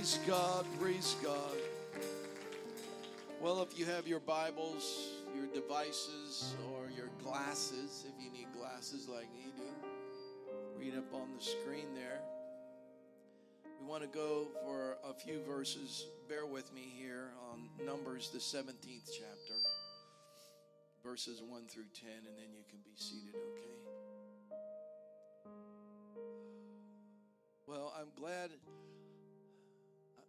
Praise God, praise God. Well, if you have your Bibles, your devices, or your glasses, if you need glasses like me do, read up on the screen there. We want to go for a few verses. Bear with me here on Numbers, the 17th chapter, verses 1 through 10, and then you can be seated, okay? Well, I'm glad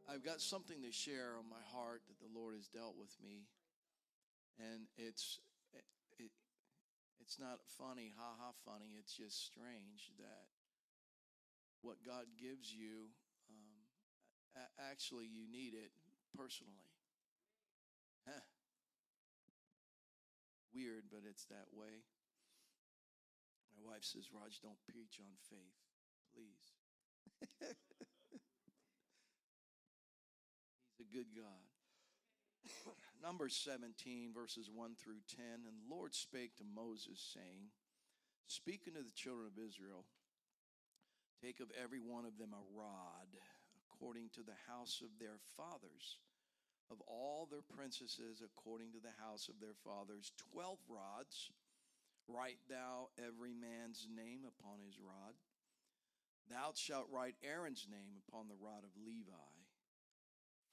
I've got something to share on my heart that the Lord has dealt with me, and it's it, it's not funny, ha ha funny. It's just strange that what God gives you, um, actually, you need it personally. Huh. Weird, but it's that way. My wife says, Rog, don't preach on faith, please. a good God. Numbers 17, verses 1 through 10. And the Lord spake to Moses, saying, Speak unto the children of Israel, take of every one of them a rod, according to the house of their fathers, of all their princesses, according to the house of their fathers, twelve rods. Write thou every man's name upon his rod. Thou shalt write Aaron's name upon the rod of Levi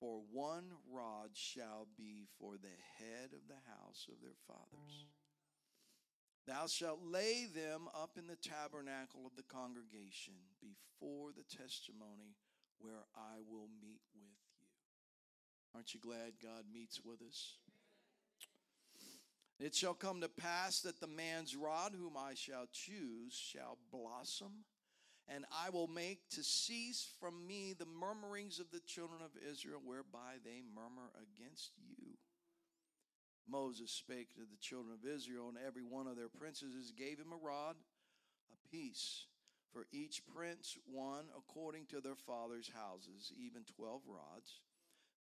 for one rod shall be for the head of the house of their fathers. Thou shalt lay them up in the tabernacle of the congregation before the testimony where I will meet with you. Aren't you glad God meets with us? It shall come to pass that the man's rod whom I shall choose shall blossom and I will make to cease from me the murmurings of the children of Israel, whereby they murmur against you. Moses spake to the children of Israel, and every one of their princes gave him a rod, a piece, for each prince one according to their fathers' houses, even twelve rods.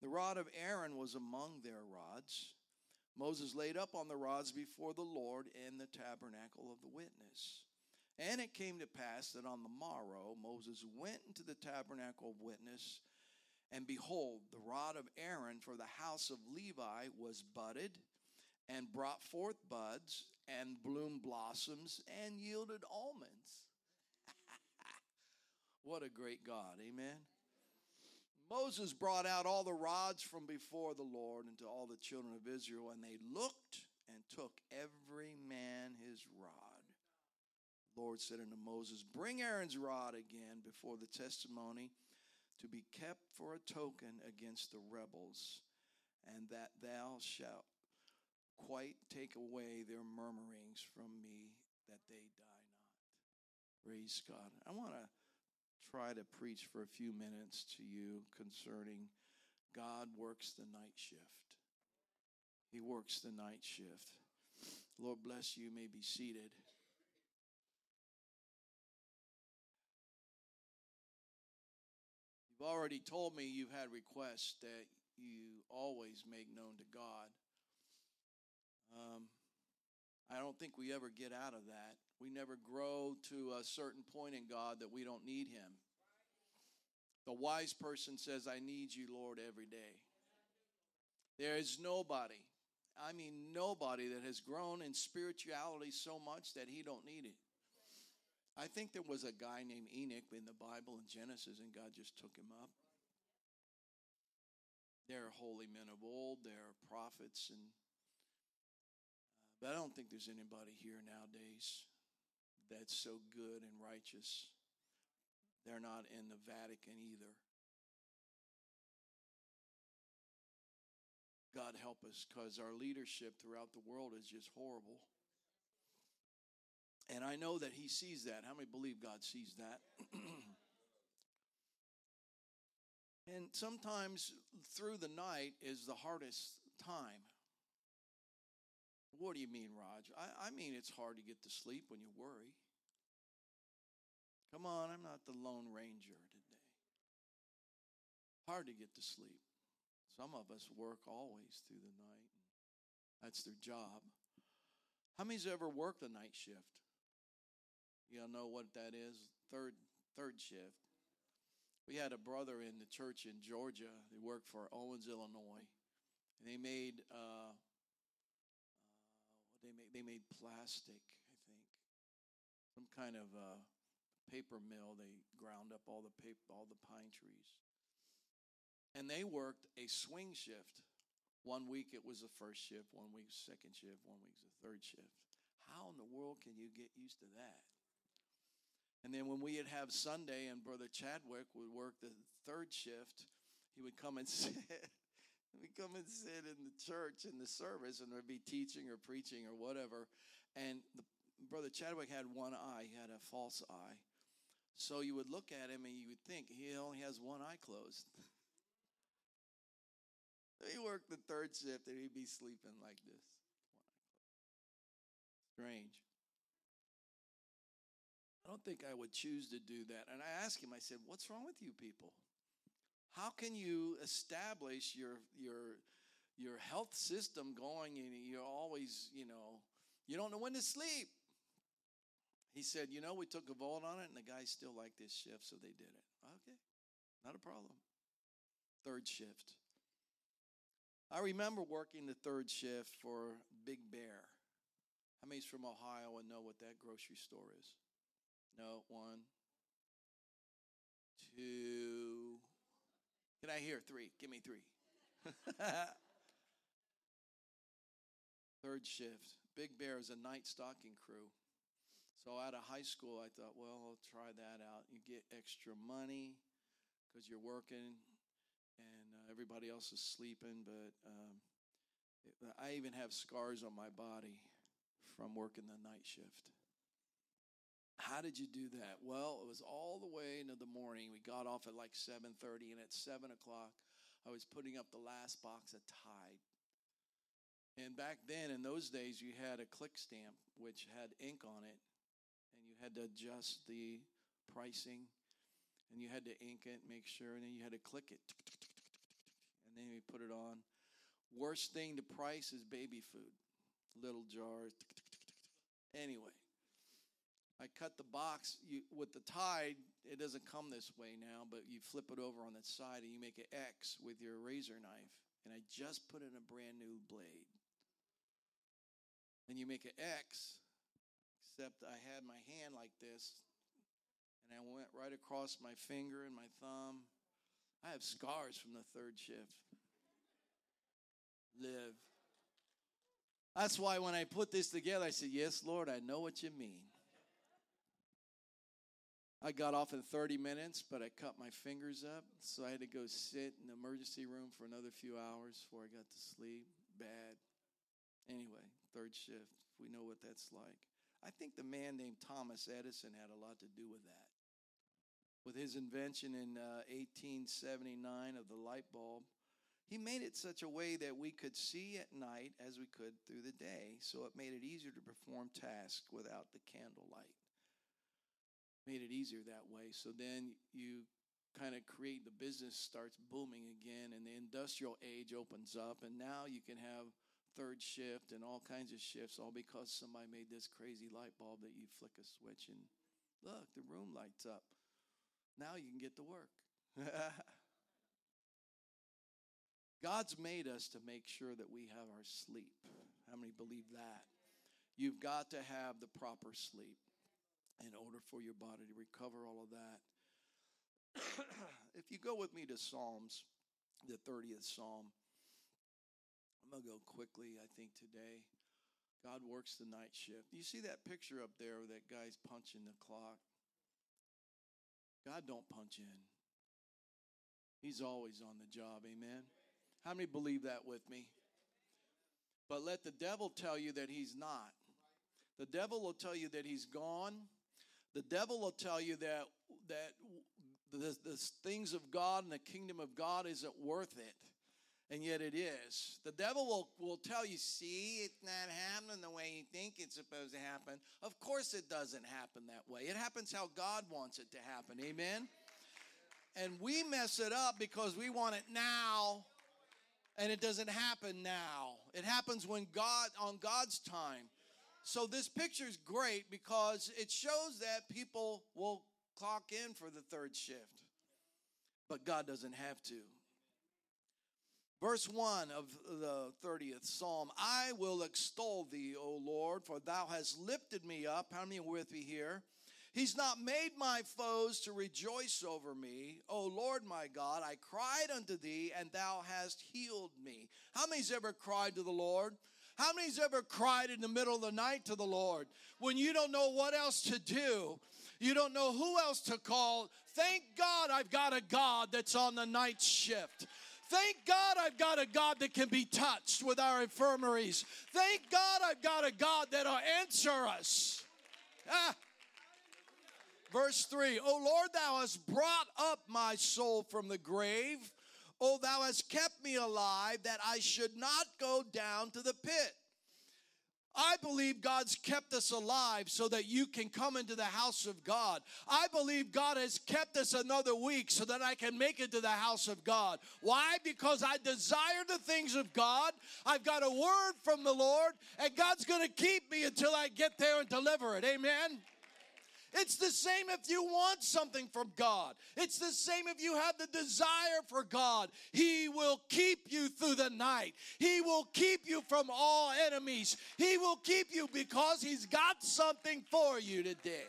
The rod of Aaron was among their rods. Moses laid up on the rods before the Lord in the tabernacle of the witness. And it came to pass that on the morrow Moses went into the tabernacle of witness, and behold, the rod of Aaron for the house of Levi was budded and brought forth buds and bloomed blossoms and yielded almonds. what a great God, amen. Moses brought out all the rods from before the Lord unto all the children of Israel, and they looked and took every man his rod. Lord said unto Moses, Bring Aaron's rod again before the testimony to be kept for a token against the rebels, and that thou shalt quite take away their murmurings from me, that they die not. Praise God. I want to try to preach for a few minutes to you concerning God works the night shift. He works the night shift. Lord bless you. you may be seated. You've already told me you've had requests that you always make known to God. Um, I don't think we ever get out of that. We never grow to a certain point in God that we don't need Him. The wise person says, I need you, Lord, every day. There is nobody, I mean, nobody that has grown in spirituality so much that he don't need it. I think there was a guy named Enoch in the Bible in Genesis, and God just took him up. They're holy men of old, they're prophets, and uh, but I don't think there's anybody here nowadays that's so good and righteous. They're not in the Vatican either. God help us because our leadership throughout the world is just horrible. And I know that He sees that. How many believe God sees that? and sometimes through the night is the hardest time. What do you mean, Rog? I, I mean, it's hard to get to sleep when you worry. Come on, I'm not the Lone Ranger today. Hard to get to sleep. Some of us work always through the night. That's their job. How many's ever worked a night shift? You all know what that is? Third third shift. We had a brother in the church in Georgia. They worked for Owens, Illinois, and they made uh, uh, they made they made plastic. I think some kind of uh, paper mill. They ground up all the paper, all the pine trees, and they worked a swing shift. One week it was the first shift, one week second shift, one week the third shift. How in the world can you get used to that? And then when we'd have Sunday and Brother Chadwick would work the third shift, he would come and sit. He'd come and sit in the church in the service, and there'd be teaching or preaching or whatever. And the, Brother Chadwick had one eye; he had a false eye. So you would look at him and you would think he only has one eye closed. he worked the third shift and he'd be sleeping like this. Strange. I don't think I would choose to do that. And I asked him, I said, What's wrong with you people? How can you establish your your your health system going and you're always, you know, you don't know when to sleep? He said, You know, we took a vote on it and the guys still like this shift, so they did it. Okay, not a problem. Third shift. I remember working the third shift for Big Bear. How many's from Ohio and know what that grocery store is? No, one, two. Can I hear three? Give me three. Third shift. Big Bear is a night stocking crew. So out of high school, I thought, well, I'll try that out. You get extra money because you're working and uh, everybody else is sleeping. But um, it, I even have scars on my body from working the night shift. How did you do that? Well, it was all the way into the morning. We got off at like 7:30, and at 7 o'clock, I was putting up the last box of Tide. And back then, in those days, you had a click stamp which had ink on it, and you had to adjust the pricing, and you had to ink it, make sure, and then you had to click it, and then you put it on. Worst thing to price is baby food, little jars. Anyway, I cut the box you, with the tide. It doesn't come this way now, but you flip it over on the side and you make an X with your razor knife. And I just put in a brand new blade. And you make an X, except I had my hand like this, and I went right across my finger and my thumb. I have scars from the third shift. Live. That's why when I put this together, I said, Yes, Lord, I know what you mean. I got off in 30 minutes, but I cut my fingers up, so I had to go sit in the emergency room for another few hours before I got to sleep. Bad. Anyway, third shift. We know what that's like. I think the man named Thomas Edison had a lot to do with that. With his invention in uh, 1879 of the light bulb, he made it such a way that we could see at night as we could through the day, so it made it easier to perform tasks without the candlelight made it easier that way. So then you kind of create the business starts booming again and the industrial age opens up and now you can have third shift and all kinds of shifts all because somebody made this crazy light bulb that you flick a switch and look the room lights up. Now you can get to work. God's made us to make sure that we have our sleep. How many believe that? You've got to have the proper sleep in order for your body to recover all of that. if you go with me to Psalms, the 30th Psalm, I'm going to go quickly, I think, today. God works the night shift. You see that picture up there of that guy's punching the clock? God don't punch in. He's always on the job, amen. How many believe that with me? But let the devil tell you that he's not. The devil will tell you that he's gone. The devil will tell you that that the, the things of God and the kingdom of God isn't worth it. And yet it is. The devil will, will tell you, see, it's not happening the way you think it's supposed to happen. Of course, it doesn't happen that way. It happens how God wants it to happen. Amen? And we mess it up because we want it now, and it doesn't happen now. It happens when God, on God's time. So this picture is great because it shows that people will clock in for the third shift. but God doesn't have to. Verse 1 of the 30th Psalm I will extol thee, O Lord, for thou hast lifted me up. How many are with me here? He's not made my foes to rejoice over me. O Lord my God, I cried unto thee, and thou hast healed me. How many's ever cried to the Lord? How many's ever cried in the middle of the night to the Lord when you don't know what else to do? You don't know who else to call. Thank God I've got a God that's on the night shift. Thank God I've got a God that can be touched with our infirmaries. Thank God I've got a God that'll answer us. Ah. Verse 3 O Lord, thou hast brought up my soul from the grave. O thou hast kept me alive that I should not go down to the pit. I believe God's kept us alive so that you can come into the house of God. I believe God has kept us another week so that I can make it to the house of God. Why? Because I desire the things of God. I've got a word from the Lord, and God's going to keep me until I get there and deliver it. Amen. It's the same if you want something from God. It's the same if you have the desire for God. He will keep you through the night. He will keep you from all enemies. He will keep you because He's got something for you today.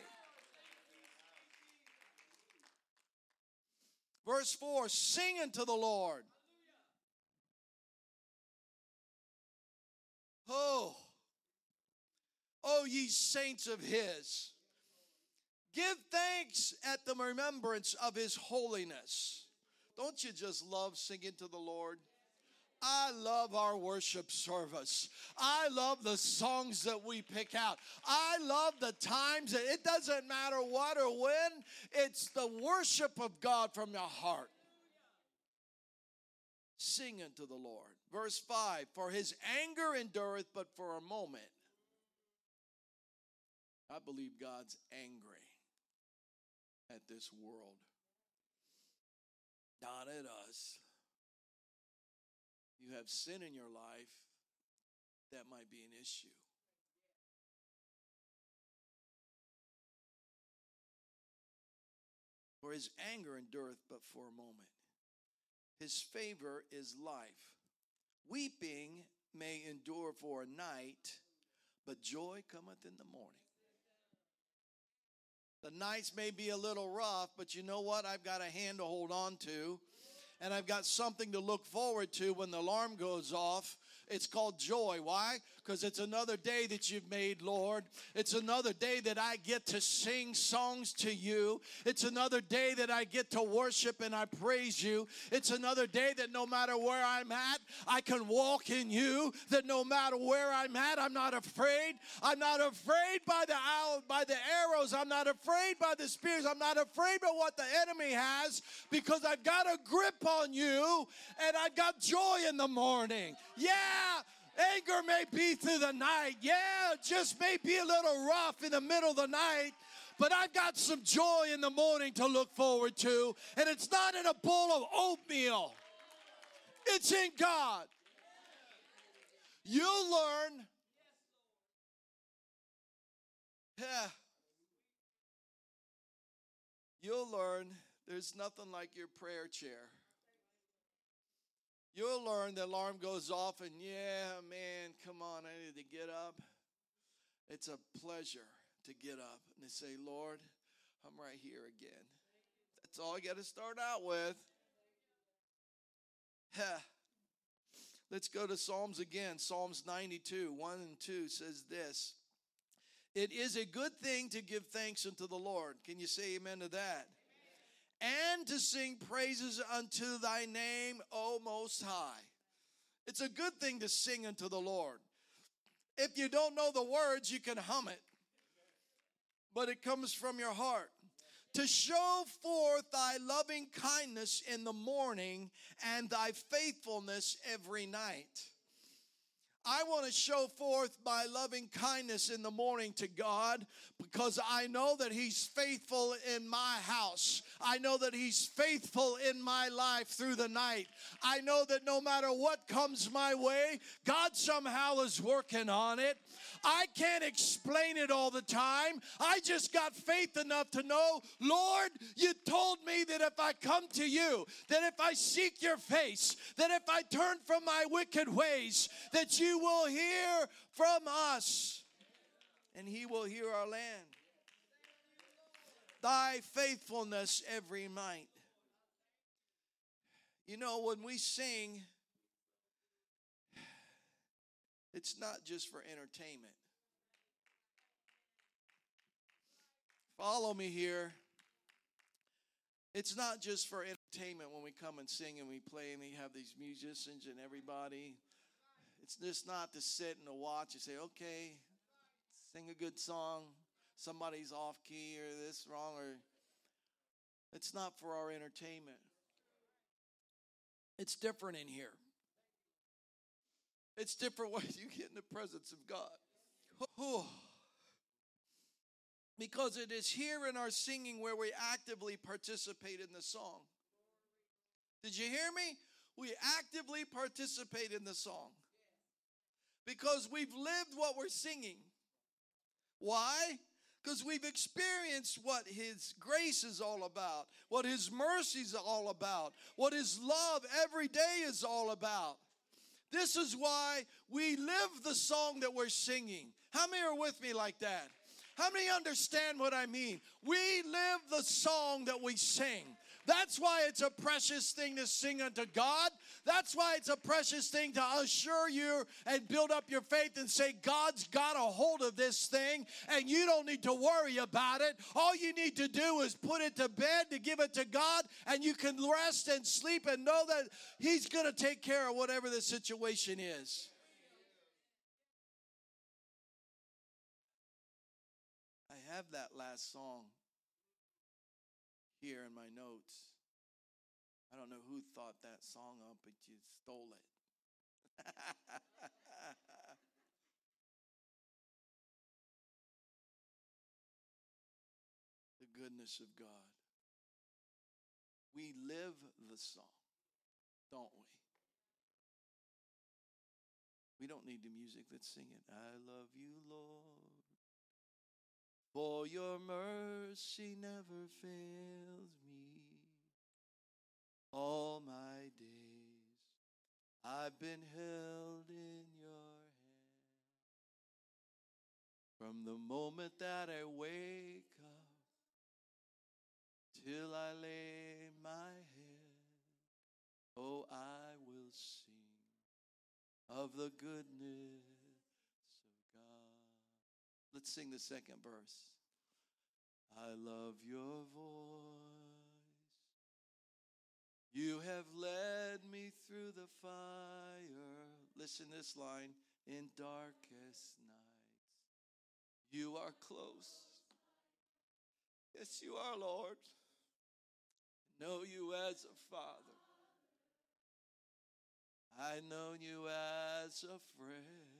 Verse 4 Sing unto the Lord. Oh, oh, ye saints of His. Give thanks at the remembrance of his holiness. Don't you just love singing to the Lord? I love our worship service. I love the songs that we pick out. I love the times that it doesn't matter what or when, it's the worship of God from your heart. Sing unto the Lord. Verse 5 For his anger endureth but for a moment. I believe God's angry at this world, not at us. You have sin in your life, that might be an issue. For his anger endureth but for a moment. His favor is life. Weeping may endure for a night, but joy cometh in the morning. The nights may be a little rough, but you know what? I've got a hand to hold on to, and I've got something to look forward to when the alarm goes off it's called joy. Why? Because it's another day that you've made, Lord. It's another day that I get to sing songs to you. It's another day that I get to worship and I praise you. It's another day that no matter where I'm at, I can walk in you. That no matter where I'm at, I'm not afraid. I'm not afraid by the owl, by the arrows. I'm not afraid by the spears. I'm not afraid by what the enemy has because I've got a grip on you and I've got joy in the morning. Yeah, anger may be through the night. Yeah, just may be a little rough in the middle of the night. But I've got some joy in the morning to look forward to. And it's not in a bowl of oatmeal, it's in God. You'll learn. Yeah. You'll learn there's nothing like your prayer chair. You'll learn the alarm goes off, and yeah, man, come on, I need to get up. It's a pleasure to get up and to say, Lord, I'm right here again. That's all I got to start out with. Let's go to Psalms again. Psalms 92, 1 and 2 says this It is a good thing to give thanks unto the Lord. Can you say amen to that? And to sing praises unto thy name, O Most High. It's a good thing to sing unto the Lord. If you don't know the words, you can hum it, but it comes from your heart. To show forth thy loving kindness in the morning and thy faithfulness every night. I want to show forth my loving kindness in the morning to God because I know that He's faithful in my house. I know that He's faithful in my life through the night. I know that no matter what comes my way, God somehow is working on it. I can't explain it all the time. I just got faith enough to know, Lord, you told me that if I come to you, that if I seek your face, that if I turn from my wicked ways, that you will hear from us and he will hear our land. Thy faithfulness every night. You know, when we sing, it's not just for entertainment. Follow me here. It's not just for entertainment when we come and sing and we play and we have these musicians and everybody. It's just not to sit and to watch and say, okay, sing a good song. Somebody's off key or this wrong or it's not for our entertainment. It's different in here. It's different when you get in the presence of God. Because it is here in our singing where we actively participate in the song. Did you hear me? We actively participate in the song. Because we've lived what we're singing. Why? Because we've experienced what His grace is all about, what His mercy is all about, what His love every day is all about. This is why we live the song that we're singing. How many are with me like that? How many understand what I mean? We live the song that we sing. That's why it's a precious thing to sing unto God. That's why it's a precious thing to assure you and build up your faith and say, God's got a hold of this thing and you don't need to worry about it. All you need to do is put it to bed, to give it to God, and you can rest and sleep and know that He's going to take care of whatever the situation is. I have that last song here in my notes. I don't know who thought that song up, but you stole it. the goodness of God. We live the song, don't we? We don't need the music that's singing, I love you, Lord. For your mercy never fails me all my days. I've been held in your hand from the moment that I wake up till I lay my head. Oh, I will sing of the goodness Let's sing the second verse. I love your voice. You have led me through the fire. Listen this line in darkest nights. You are close. Yes, you are, Lord. I Know you as a father. I know you as a friend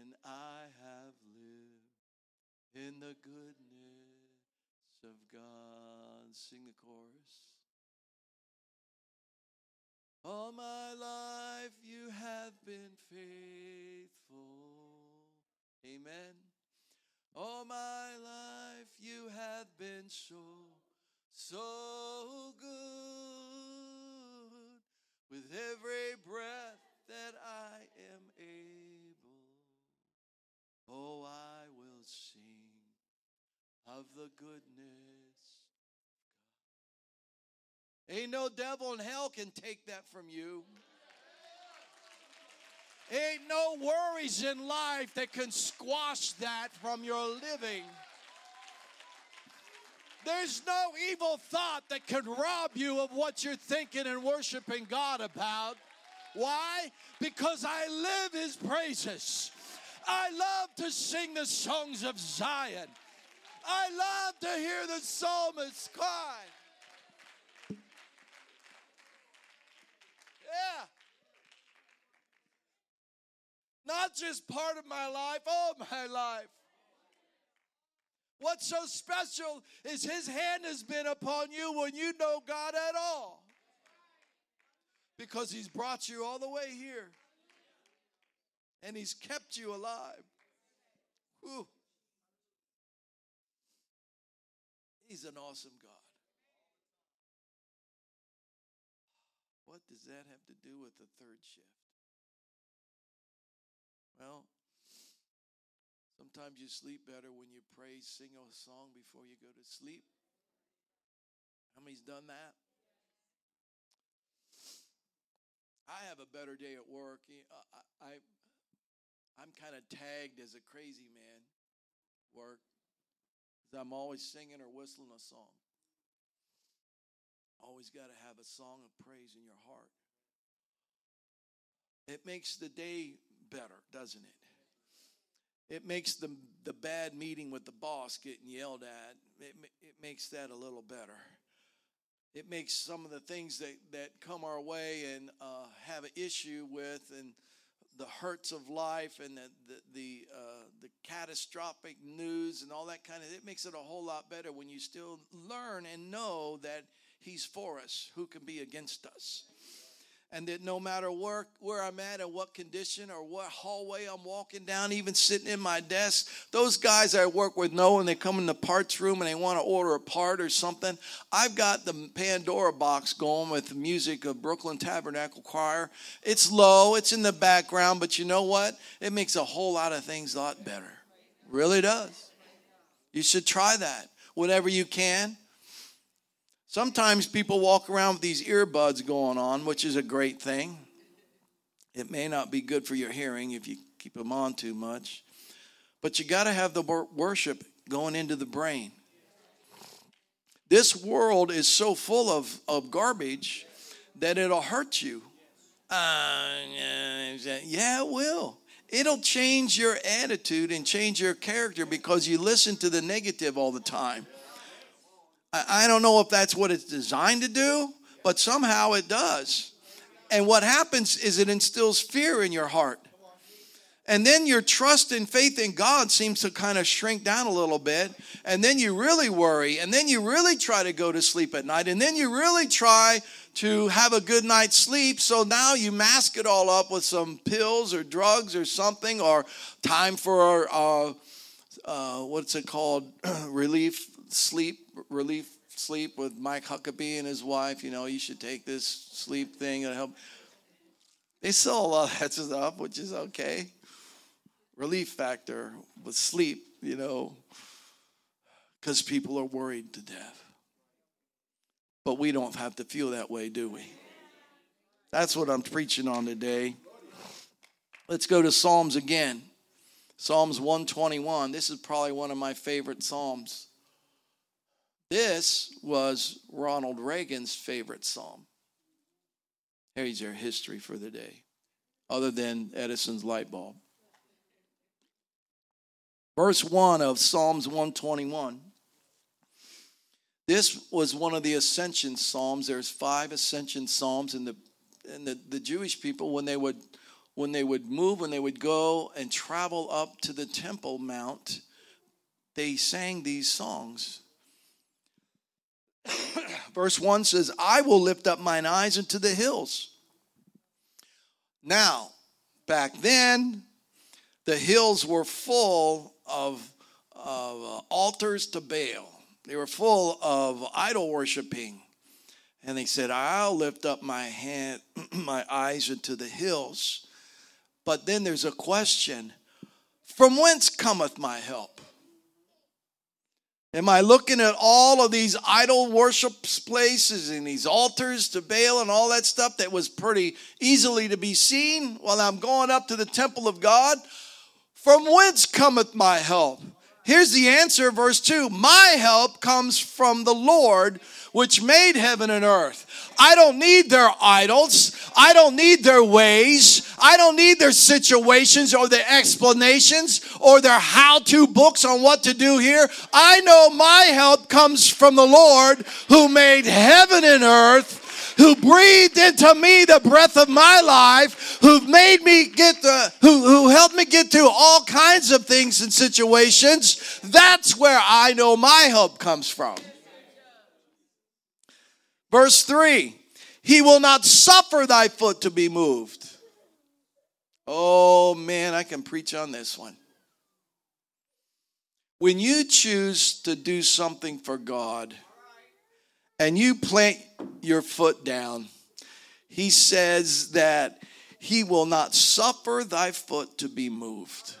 and I have in the goodness of God. Sing the chorus. All my life you have been faithful. Amen. All my life you have been so, so good. Goodness of God. Ain't no devil in hell can take that from you. Ain't no worries in life that can squash that from your living. There's no evil thought that can rob you of what you're thinking and worshiping God about. Why? Because I live His praises. I love to sing the songs of Zion. I love to hear the psalmist cry. Yeah. Not just part of my life, all my life. What's so special is his hand has been upon you when you know God at all. Because he's brought you all the way here. And he's kept you alive. Whew. He's an awesome God. What does that have to do with the third shift? Well, sometimes you sleep better when you pray, sing a song before you go to sleep. How many's done that? I have a better day at work. I, I I'm kind of tagged as a crazy man work. I'm always singing or whistling a song. Always got to have a song of praise in your heart. It makes the day better, doesn't it? It makes the, the bad meeting with the boss getting yelled at, it, it makes that a little better. It makes some of the things that, that come our way and uh, have an issue with and the hurts of life and the, the, the, uh, the catastrophic news and all that kind of it makes it a whole lot better when you still learn and know that He's for us. Who can be against us? And that no matter where, where I'm at and what condition or what hallway I'm walking down, even sitting in my desk, those guys I work with know when they come in the parts room and they want to order a part or something. I've got the Pandora box going with the music of Brooklyn Tabernacle Choir. It's low, it's in the background, but you know what? It makes a whole lot of things a lot better. Really does. You should try that whenever you can. Sometimes people walk around with these earbuds going on, which is a great thing. It may not be good for your hearing if you keep them on too much, but you got to have the worship going into the brain. This world is so full of, of garbage that it'll hurt you. Uh, yeah, it will. It'll change your attitude and change your character because you listen to the negative all the time. I don't know if that's what it's designed to do, but somehow it does. And what happens is it instills fear in your heart. And then your trust and faith in God seems to kind of shrink down a little bit. And then you really worry. And then you really try to go to sleep at night. And then you really try to have a good night's sleep. So now you mask it all up with some pills or drugs or something, or time for, uh, uh, what's it called? Relief sleep relief sleep with Mike Huckabee and his wife. You know, you should take this sleep thing and help. They sell a lot of that stuff, which is okay. Relief factor with sleep, you know, because people are worried to death. But we don't have to feel that way, do we? That's what I'm preaching on today. Let's go to Psalms again. Psalms 121. This is probably one of my favorite Psalms. This was Ronald Reagan's favorite psalm. Here's your history for the day, other than Edison's light bulb. Verse 1 of Psalms 121. This was one of the ascension psalms. There's five ascension psalms, and the and the, the Jewish people when they would when they would move, when they would go and travel up to the Temple Mount, they sang these songs. Verse 1 says, I will lift up mine eyes into the hills. Now, back then, the hills were full of, of uh, altars to Baal, they were full of idol worshiping. And they said, I'll lift up my hand, my eyes into the hills. But then there's a question From whence cometh my help? Am I looking at all of these idol worship places and these altars to Baal and all that stuff that was pretty easily to be seen while I'm going up to the temple of God? From whence cometh my help? Here's the answer, verse 2 My help comes from the Lord which made heaven and earth. I don't need their idols. I don't need their ways. I don't need their situations or their explanations or their how to books on what to do here. I know my help comes from the Lord who made heaven and earth who breathed into me the breath of my life, who've made me get the, who, who helped me get through all kinds of things and situations, that's where I know my help comes from. Verse 3 He will not suffer thy foot to be moved. Oh man, I can preach on this one. When you choose to do something for God and you plant your foot down, he says that he will not suffer thy foot to be moved.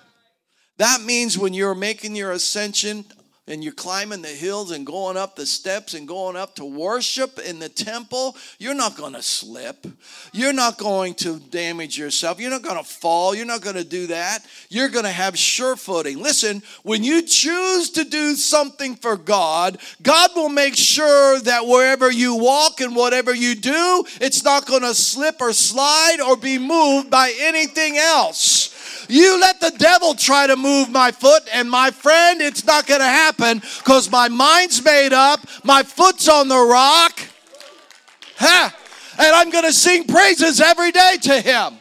That means when you're making your ascension and you're climbing the hills and going up the steps and going up to worship in the temple, you're not going to slip. You're not going to damage yourself. You're not going to fall. You're not going to do that. You're going to have sure footing. Listen, when you choose to do something for God, God will make sure that wherever you walk and whatever you do, it's not going to slip or slide or be moved by anything else. You let the devil try to move my foot, and my friend, it's not going to happen because my mind's made up, my foot's on the rock. Ha! And I'm going to sing praises every day to him.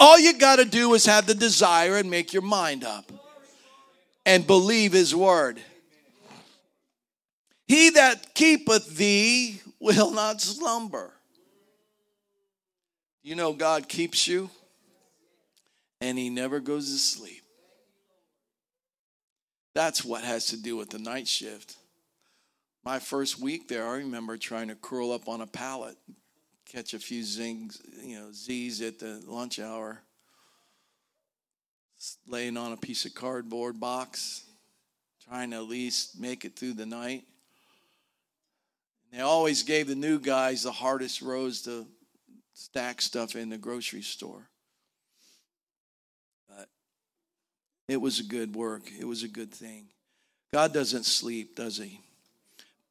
All you got to do is have the desire and make your mind up and believe his word. He that keepeth thee will not slumber. You know, God keeps you and he never goes to sleep. That's what has to do with the night shift. My first week there, I remember trying to curl up on a pallet, catch a few zings, you know, Z's at the lunch hour, laying on a piece of cardboard box, trying to at least make it through the night. They always gave the new guys the hardest rows to stack stuff in the grocery store. It was a good work, it was a good thing. God doesn't sleep, does he?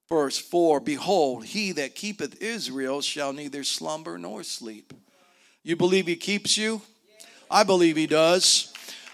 Verse 4 Behold, he that keepeth Israel shall neither slumber nor sleep. You believe he keeps you? I believe he does.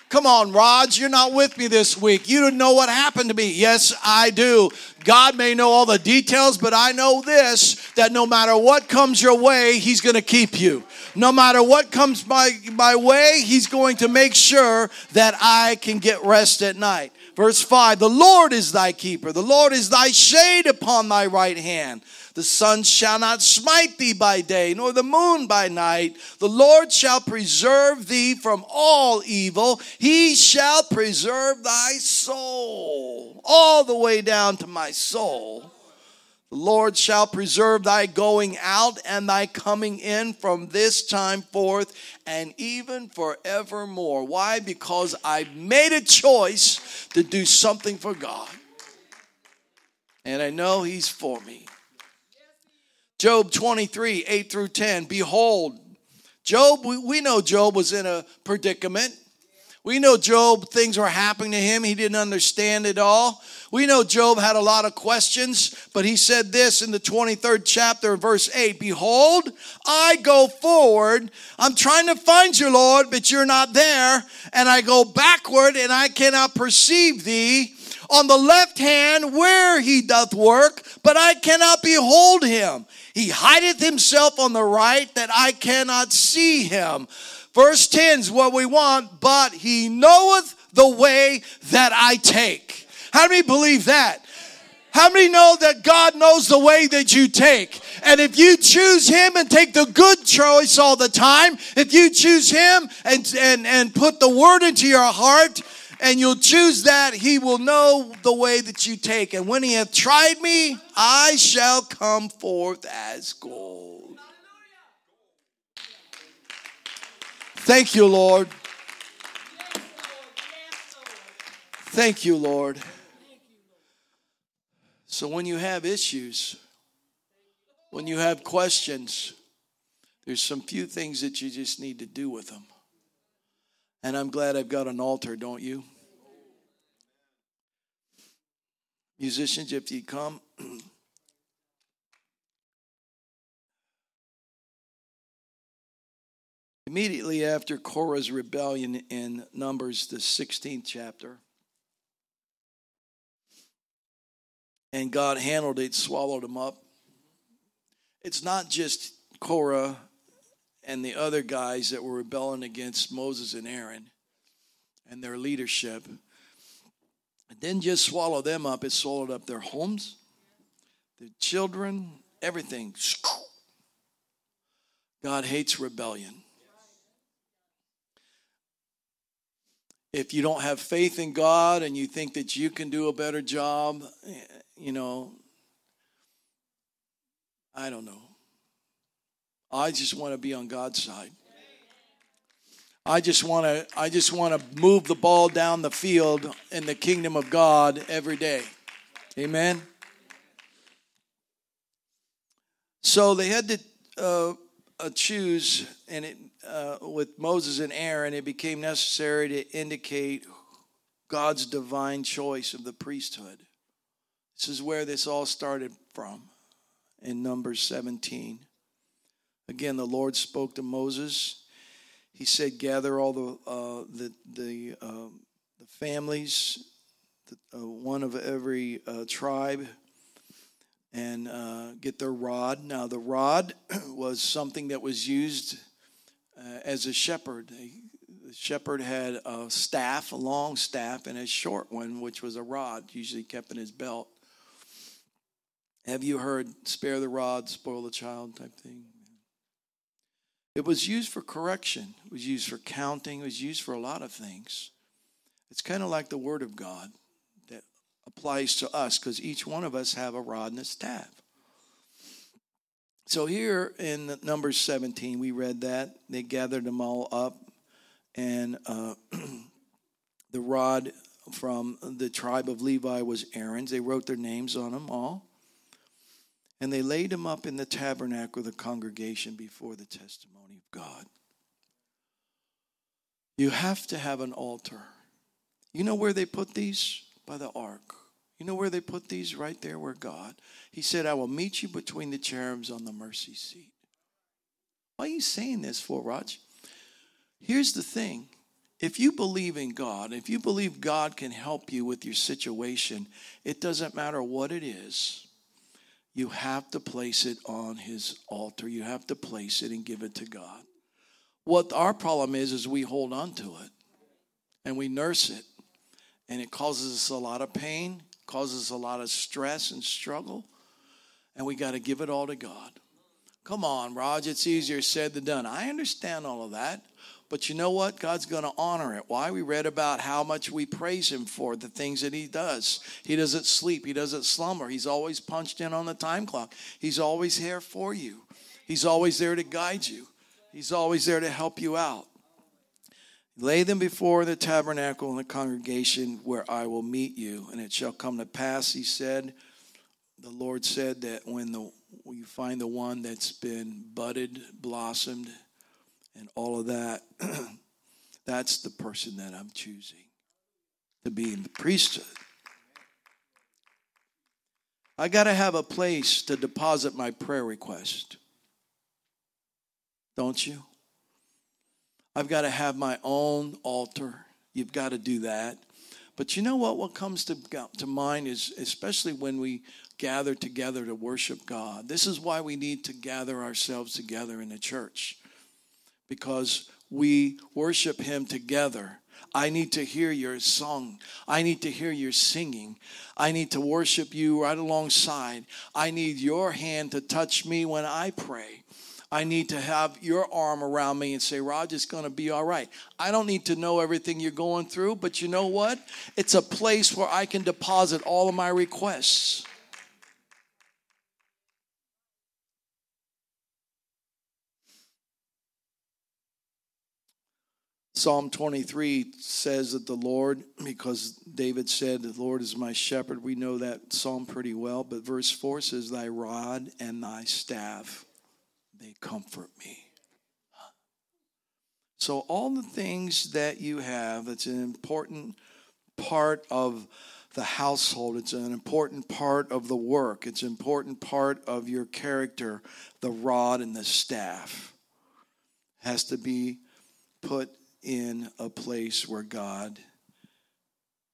Come on, Rods, you're not with me this week. You don't know what happened to me. Yes, I do. God may know all the details, but I know this that no matter what comes your way, He's going to keep you. No matter what comes my, my way, He's going to make sure that I can get rest at night. Verse 5 The Lord is thy keeper, the Lord is thy shade upon thy right hand. The sun shall not smite thee by day, nor the moon by night. The Lord shall preserve thee from all evil. He shall preserve thy soul, all the way down to my soul. The Lord shall preserve thy going out and thy coming in from this time forth and even forevermore. Why? Because I made a choice to do something for God. And I know He's for me. Job 23, 8 through 10. Behold, Job, we, we know Job was in a predicament. We know Job, things were happening to him. He didn't understand it all. We know Job had a lot of questions, but he said this in the 23rd chapter, verse 8 Behold, I go forward. I'm trying to find you, Lord, but you're not there. And I go backward, and I cannot perceive thee. On the left hand, where he doth work, but I cannot behold him. He hideth himself on the right that I cannot see him. Verse 10 is what we want, but he knoweth the way that I take. How many believe that? How many know that God knows the way that you take? And if you choose Him and take the good choice all the time, if you choose Him and, and, and put the word into your heart, and you'll choose that, he will know the way that you take. And when he hath tried me, I shall come forth as gold. Thank you, Lord. Thank you, Lord. So when you have issues, when you have questions, there's some few things that you just need to do with them. And I'm glad I've got an altar, don't you? Musicians, if you come. Immediately after Korah's rebellion in Numbers, the 16th chapter, and God handled it, swallowed him up. it's not just Korah and the other guys that were rebelling against Moses and Aaron and their leadership. It didn't just swallow them up, it swallowed up their homes, their children, everything. God hates rebellion. If you don't have faith in God and you think that you can do a better job, you know, I don't know. I just want to be on God's side. I just want to I just want to move the ball down the field in the kingdom of God every day. Amen. So they had to uh, uh, choose, and it, uh, with Moses and Aaron, it became necessary to indicate God's divine choice of the priesthood. This is where this all started from in Numbers 17. Again, the Lord spoke to Moses he said, gather all the uh, the the, uh, the families, the, uh, one of every uh, tribe, and uh, get their rod. Now, the rod was something that was used uh, as a shepherd. The shepherd had a staff, a long staff, and a short one, which was a rod, usually kept in his belt. Have you heard "spare the rod, spoil the child" type thing? It was used for correction, it was used for counting, it was used for a lot of things. It's kind of like the Word of God that applies to us because each one of us have a rod and a staff. So here in Numbers 17, we read that. They gathered them all up, and uh, the rod from the tribe of Levi was Aaron's. They wrote their names on them all. And they laid him up in the tabernacle of the congregation before the testimony of God. You have to have an altar. You know where they put these? By the ark. You know where they put these? Right there where God. He said, I will meet you between the cherubs on the mercy seat. Why are you saying this for, Rog? Here's the thing. If you believe in God, if you believe God can help you with your situation, it doesn't matter what it is you have to place it on his altar. You have to place it and give it to God. What our problem is, is we hold on to it and we nurse it. And it causes us a lot of pain, causes a lot of stress and struggle. And we got to give it all to God. Come on, Rog, it's easier said than done. I understand all of that. But you know what? God's going to honor it. Why? We read about how much we praise Him for the things that He does. He doesn't sleep, He doesn't slumber. He's always punched in on the time clock. He's always here for you, He's always there to guide you, He's always there to help you out. Lay them before the tabernacle and the congregation where I will meet you. And it shall come to pass, He said, the Lord said that when the when you find the one that's been budded, blossomed, and all of that, that's the person that I'm choosing to be in the priesthood. I got to have a place to deposit my prayer request. Don't you? I've got to have my own altar. You've got to do that. But you know what? What comes to, to mind is, especially when we gather together to worship God, this is why we need to gather ourselves together in the church because we worship Him together. I need to hear your song. I need to hear your singing. I need to worship you right alongside. I need your hand to touch me when I pray. I need to have your arm around me and say, Rod, it's going to be all right. I don't need to know everything you're going through, but you know what? It's a place where I can deposit all of my requests. Psalm 23 says that the Lord, because David said, The Lord is my shepherd. We know that psalm pretty well. But verse 4 says, Thy rod and thy staff, they comfort me. So, all the things that you have, it's an important part of the household. It's an important part of the work. It's an important part of your character. The rod and the staff has to be put in a place where God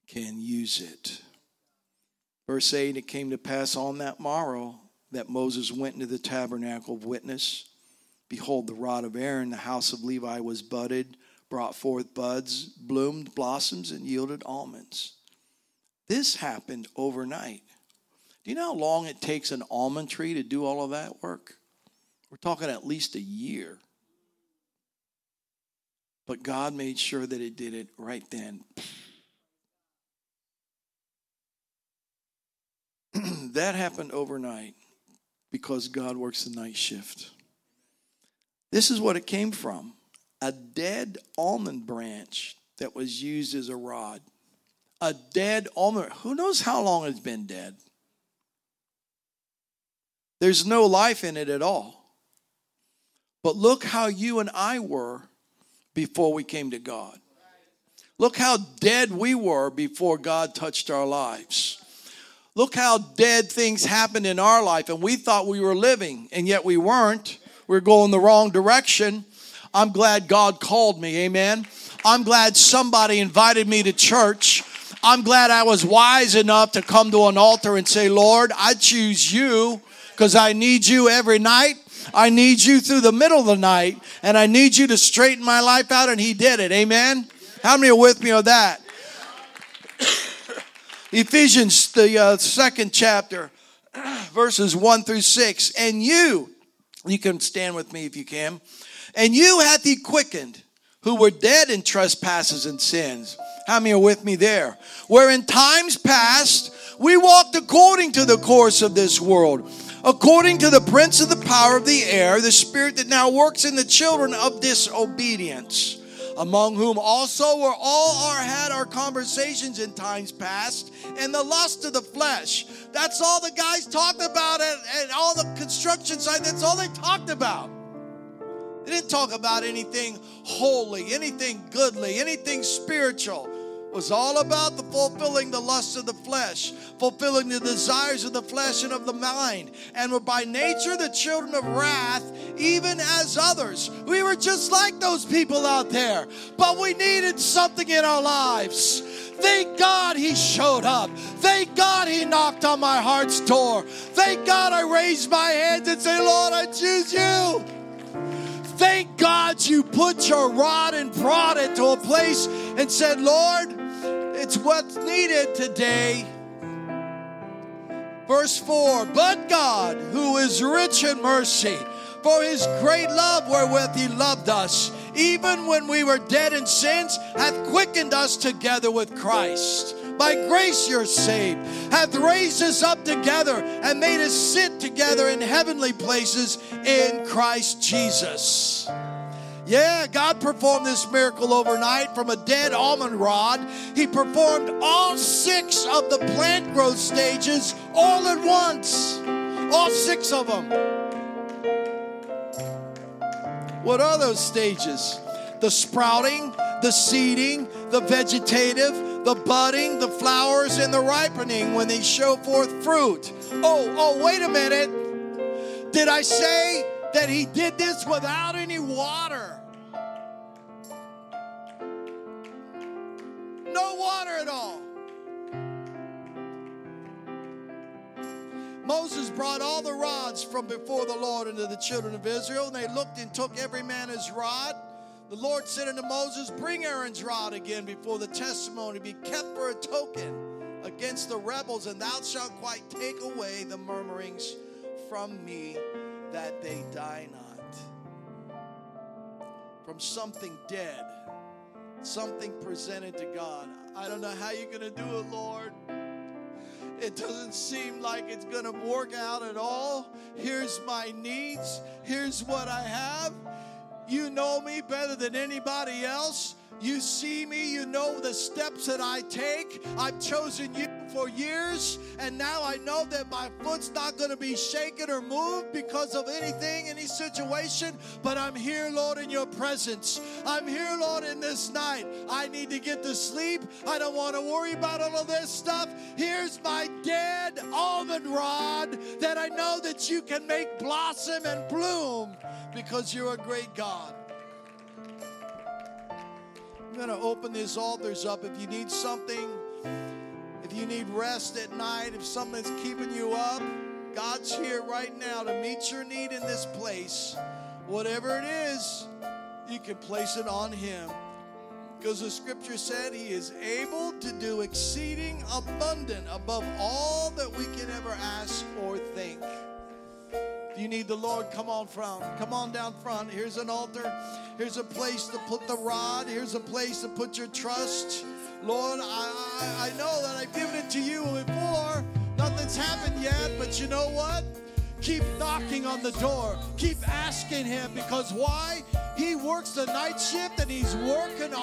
can use it. Verse 8 It came to pass on that morrow that Moses went into the tabernacle of witness, behold, the rod of Aaron, the house of Levi, was budded, brought forth buds, bloomed, blossoms, and yielded almonds. This happened overnight. Do you know how long it takes an almond tree to do all of that work? We're talking at least a year. But God made sure that it did it right then. that happened overnight because God works the night shift. This is what it came from a dead almond branch that was used as a rod. A dead almond. Who knows how long it's been dead? There's no life in it at all. But look how you and I were before we came to God. Look how dead we were before God touched our lives. Look how dead things happened in our life, and we thought we were living, and yet we weren't. We we're going the wrong direction. I'm glad God called me, amen. I'm glad somebody invited me to church. I'm glad I was wise enough to come to an altar and say, Lord, I choose you because I need you every night. I need you through the middle of the night, and I need you to straighten my life out. And He did it. Amen. How many are with me on that? Ephesians, the uh, second chapter, verses 1 through 6. And you, you can stand with me if you can, and you hath he quickened who were dead in trespasses and sins. How many are with me there? Where in times past we walked according to the course of this world, according to the prince of the power of the air, the spirit that now works in the children of disobedience among whom also were all our had our conversations in times past and the lust of the flesh. That's all the guys talked about and, and all the construction site, that's all they talked about. They didn't talk about anything holy, anything goodly, anything spiritual was all about the fulfilling the lusts of the flesh, fulfilling the desires of the flesh and of the mind, and were by nature the children of wrath, even as others. We were just like those people out there, but we needed something in our lives. Thank God he showed up. Thank God he knocked on my heart's door. Thank God I raised my hands and say, Lord, I choose you. Thank God you put your rod and brought it to a place and said, Lord, it's what's needed today. Verse 4 But God, who is rich in mercy, for his great love wherewith he loved us, even when we were dead in sins, hath quickened us together with Christ. By grace you're saved, hath raised us up together and made us sit together in heavenly places in Christ Jesus. Yeah, God performed this miracle overnight from a dead almond rod. He performed all six of the plant growth stages all at once. All six of them. What are those stages? The sprouting, the seeding, the vegetative, the budding, the flowers, and the ripening when they show forth fruit. Oh, oh, wait a minute. Did I say that he did this without any water? No water at all. Moses brought all the rods from before the Lord unto the children of Israel, and they looked and took every man his rod. The Lord said unto Moses, Bring Aaron's rod again before the testimony, be kept for a token against the rebels, and thou shalt quite take away the murmurings from me that they die not. From something dead something presented to God. I don't know how you're going to do it, Lord. It doesn't seem like it's going to work out at all. Here's my needs. Here's what I have. You know me better than anybody else. You see me, you know the steps that I take. I've chosen you for years, and now I know that my foot's not going to be shaken or moved because of anything, any situation. But I'm here, Lord, in your presence. I'm here, Lord, in this night. I need to get to sleep. I don't want to worry about all of this stuff. Here's my dead almond rod that I know that you can make blossom and bloom because you're a great God. I'm going to open these altars up. If you need something, if you need rest at night, if something's keeping you up, God's here right now to meet your need in this place. Whatever it is, you can place it on Him. Because the scripture said He is able to do exceeding abundant above all that we can ever ask or think. If you need the Lord, come on front. Come on down front. Here's an altar. Here's a place to put the rod. Here's a place to put your trust. Lord, I, I, I know that I've given it to you before. Nothing's happened yet, but you know what? Keep knocking on the door. Keep asking Him because why? He works the night shift and He's working all.